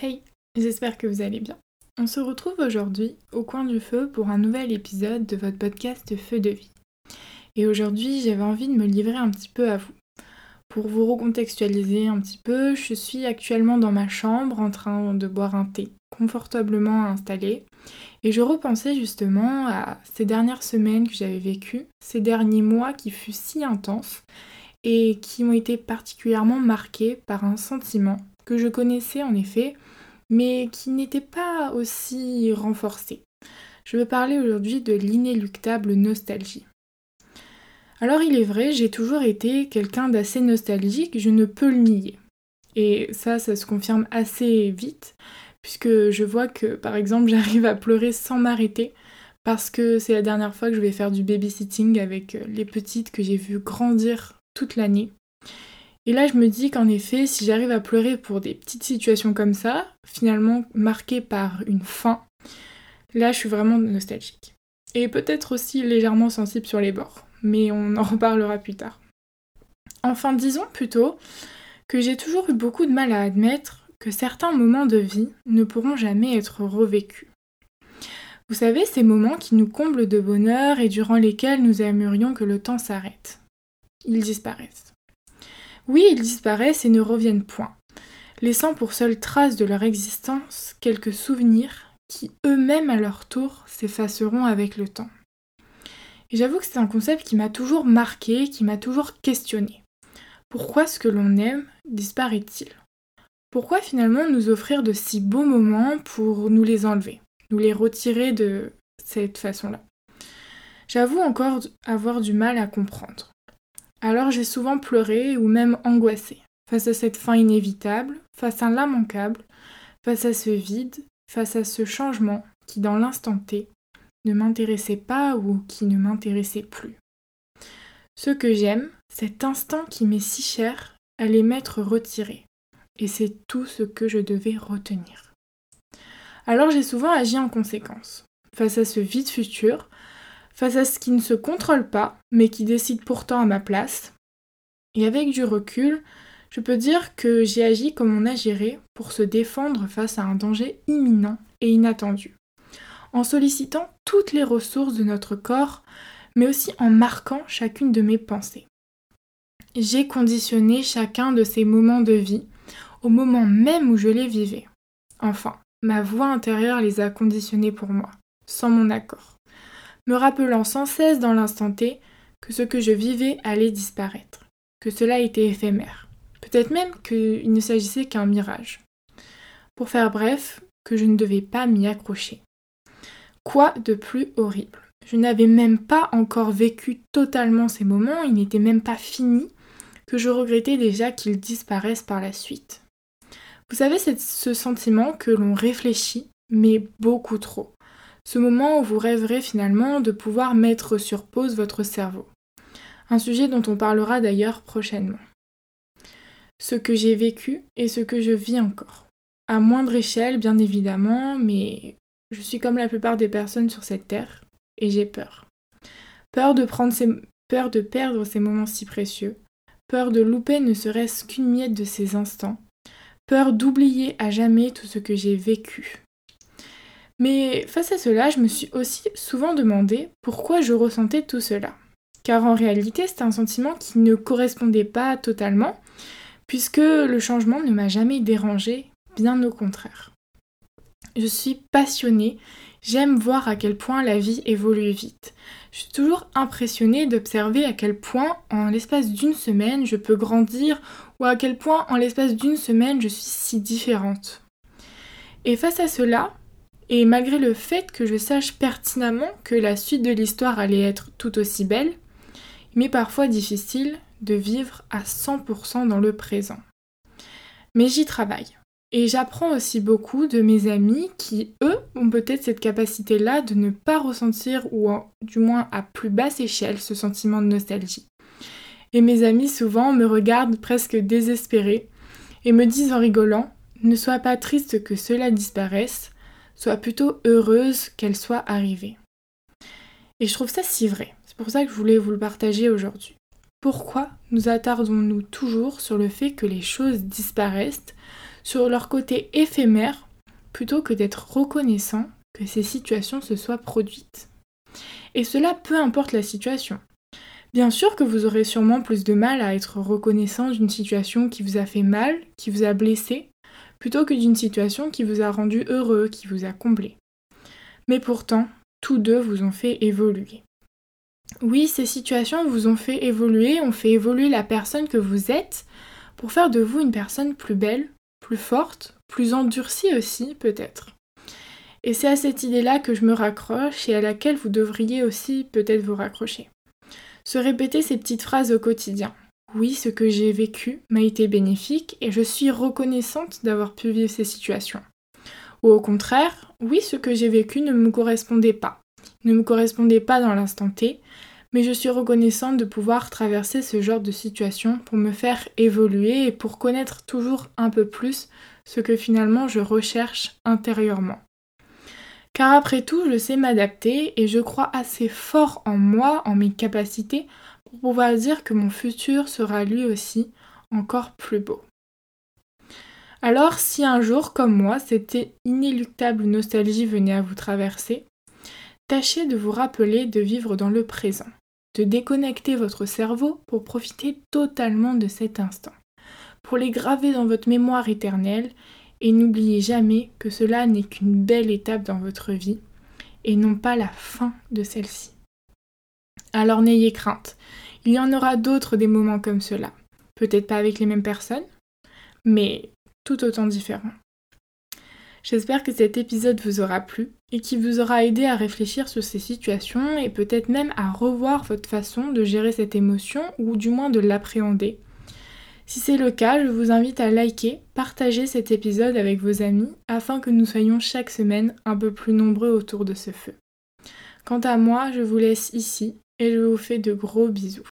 Hey, j'espère que vous allez bien. On se retrouve aujourd'hui au coin du feu pour un nouvel épisode de votre podcast Feu de vie. Et aujourd'hui, j'avais envie de me livrer un petit peu à vous. Pour vous recontextualiser un petit peu, je suis actuellement dans ma chambre en train de boire un thé, confortablement installé. Et je repensais justement à ces dernières semaines que j'avais vécues, ces derniers mois qui furent si intenses et qui ont été particulièrement marqués par un sentiment que je connaissais en effet, mais qui n'était pas aussi renforcé. Je veux parler aujourd'hui de l'inéluctable nostalgie. Alors il est vrai, j'ai toujours été quelqu'un d'assez nostalgique, je ne peux le nier. Et ça, ça se confirme assez vite, puisque je vois que par exemple j'arrive à pleurer sans m'arrêter, parce que c'est la dernière fois que je vais faire du babysitting avec les petites que j'ai vues grandir toute l'année. Et là, je me dis qu'en effet, si j'arrive à pleurer pour des petites situations comme ça, finalement marquées par une fin, là, je suis vraiment nostalgique. Et peut-être aussi légèrement sensible sur les bords, mais on en reparlera plus tard. Enfin, disons plutôt que j'ai toujours eu beaucoup de mal à admettre que certains moments de vie ne pourront jamais être revécus. Vous savez, ces moments qui nous comblent de bonheur et durant lesquels nous aimerions que le temps s'arrête. Ils disparaissent. Oui, ils disparaissent et ne reviennent point, laissant pour seule trace de leur existence quelques souvenirs qui eux-mêmes à leur tour s'effaceront avec le temps. Et j'avoue que c'est un concept qui m'a toujours marqué, qui m'a toujours questionné. Pourquoi ce que l'on aime disparaît-il? Pourquoi finalement nous offrir de si beaux moments pour nous les enlever, nous les retirer de cette façon-là? J'avoue encore avoir du mal à comprendre. Alors j'ai souvent pleuré ou même angoissé face à cette fin inévitable, face à l'immanquable, face à ce vide, face à ce changement qui dans l'instant T ne m'intéressait pas ou qui ne m'intéressait plus. Ce que j'aime, cet instant qui m'est si cher, allait m'être retiré. Et c'est tout ce que je devais retenir. Alors j'ai souvent agi en conséquence. Face à ce vide futur, face à ce qui ne se contrôle pas, mais qui décide pourtant à ma place. Et avec du recul, je peux dire que j'ai agi comme on agirait pour se défendre face à un danger imminent et inattendu, en sollicitant toutes les ressources de notre corps, mais aussi en marquant chacune de mes pensées. J'ai conditionné chacun de ces moments de vie au moment même où je les vivais. Enfin, ma voix intérieure les a conditionnés pour moi, sans mon accord me rappelant sans cesse dans l'instant T que ce que je vivais allait disparaître, que cela était éphémère, peut-être même qu'il ne s'agissait qu'un mirage. Pour faire bref, que je ne devais pas m'y accrocher. Quoi de plus horrible? Je n'avais même pas encore vécu totalement ces moments, ils n'étaient même pas finis, que je regrettais déjà qu'ils disparaissent par la suite. Vous savez, c'est ce sentiment que l'on réfléchit, mais beaucoup trop ce moment où vous rêverez finalement de pouvoir mettre sur pause votre cerveau. Un sujet dont on parlera d'ailleurs prochainement. Ce que j'ai vécu et ce que je vis encore. À moindre échelle, bien évidemment, mais je suis comme la plupart des personnes sur cette terre et j'ai peur. Peur de, prendre ces... peur de perdre ces moments si précieux, peur de louper ne serait-ce qu'une miette de ces instants, peur d'oublier à jamais tout ce que j'ai vécu, mais face à cela, je me suis aussi souvent demandé pourquoi je ressentais tout cela. Car en réalité, c'était un sentiment qui ne correspondait pas totalement, puisque le changement ne m'a jamais dérangé, bien au contraire. Je suis passionnée, j'aime voir à quel point la vie évolue vite. Je suis toujours impressionnée d'observer à quel point en l'espace d'une semaine je peux grandir ou à quel point en l'espace d'une semaine je suis si différente. Et face à cela, et malgré le fait que je sache pertinemment que la suite de l'histoire allait être tout aussi belle, il m'est parfois difficile de vivre à 100% dans le présent. Mais j'y travaille. Et j'apprends aussi beaucoup de mes amis qui, eux, ont peut-être cette capacité-là de ne pas ressentir, ou du moins à plus basse échelle, ce sentiment de nostalgie. Et mes amis souvent me regardent presque désespérés et me disent en rigolant Ne sois pas triste que cela disparaisse, soit plutôt heureuse qu'elle soit arrivée. Et je trouve ça si vrai. C'est pour ça que je voulais vous le partager aujourd'hui. Pourquoi nous attardons-nous toujours sur le fait que les choses disparaissent, sur leur côté éphémère plutôt que d'être reconnaissant que ces situations se soient produites? Et cela peu importe la situation. Bien sûr que vous aurez sûrement plus de mal à être reconnaissant d'une situation qui vous a fait mal, qui vous a blessé, plutôt que d'une situation qui vous a rendu heureux, qui vous a comblé. Mais pourtant, tous deux vous ont fait évoluer. Oui, ces situations vous ont fait évoluer, ont fait évoluer la personne que vous êtes pour faire de vous une personne plus belle, plus forte, plus endurcie aussi peut-être. Et c'est à cette idée-là que je me raccroche et à laquelle vous devriez aussi peut-être vous raccrocher. Se répéter ces petites phrases au quotidien. Oui, ce que j'ai vécu m'a été bénéfique et je suis reconnaissante d'avoir pu vivre ces situations. Ou au contraire, oui, ce que j'ai vécu ne me correspondait pas. Ne me correspondait pas dans l'instant T, mais je suis reconnaissante de pouvoir traverser ce genre de situation pour me faire évoluer et pour connaître toujours un peu plus ce que finalement je recherche intérieurement. Car après tout, je sais m'adapter et je crois assez fort en moi, en mes capacités, pour pouvoir dire que mon futur sera lui aussi encore plus beau. Alors si un jour, comme moi, cette inéluctable nostalgie venait à vous traverser, tâchez de vous rappeler de vivre dans le présent, de déconnecter votre cerveau pour profiter totalement de cet instant, pour les graver dans votre mémoire éternelle et n'oubliez jamais que cela n'est qu'une belle étape dans votre vie et non pas la fin de celle-ci. Alors n'ayez crainte, il y en aura d'autres des moments comme cela. Peut-être pas avec les mêmes personnes, mais tout autant différents. J'espère que cet épisode vous aura plu et qu'il vous aura aidé à réfléchir sur ces situations et peut-être même à revoir votre façon de gérer cette émotion ou du moins de l'appréhender si c'est le cas, je vous invite à liker, partager cet épisode avec vos amis afin que nous soyons chaque semaine un peu plus nombreux autour de ce feu. Quant à moi, je vous laisse ici et je vous fais de gros bisous.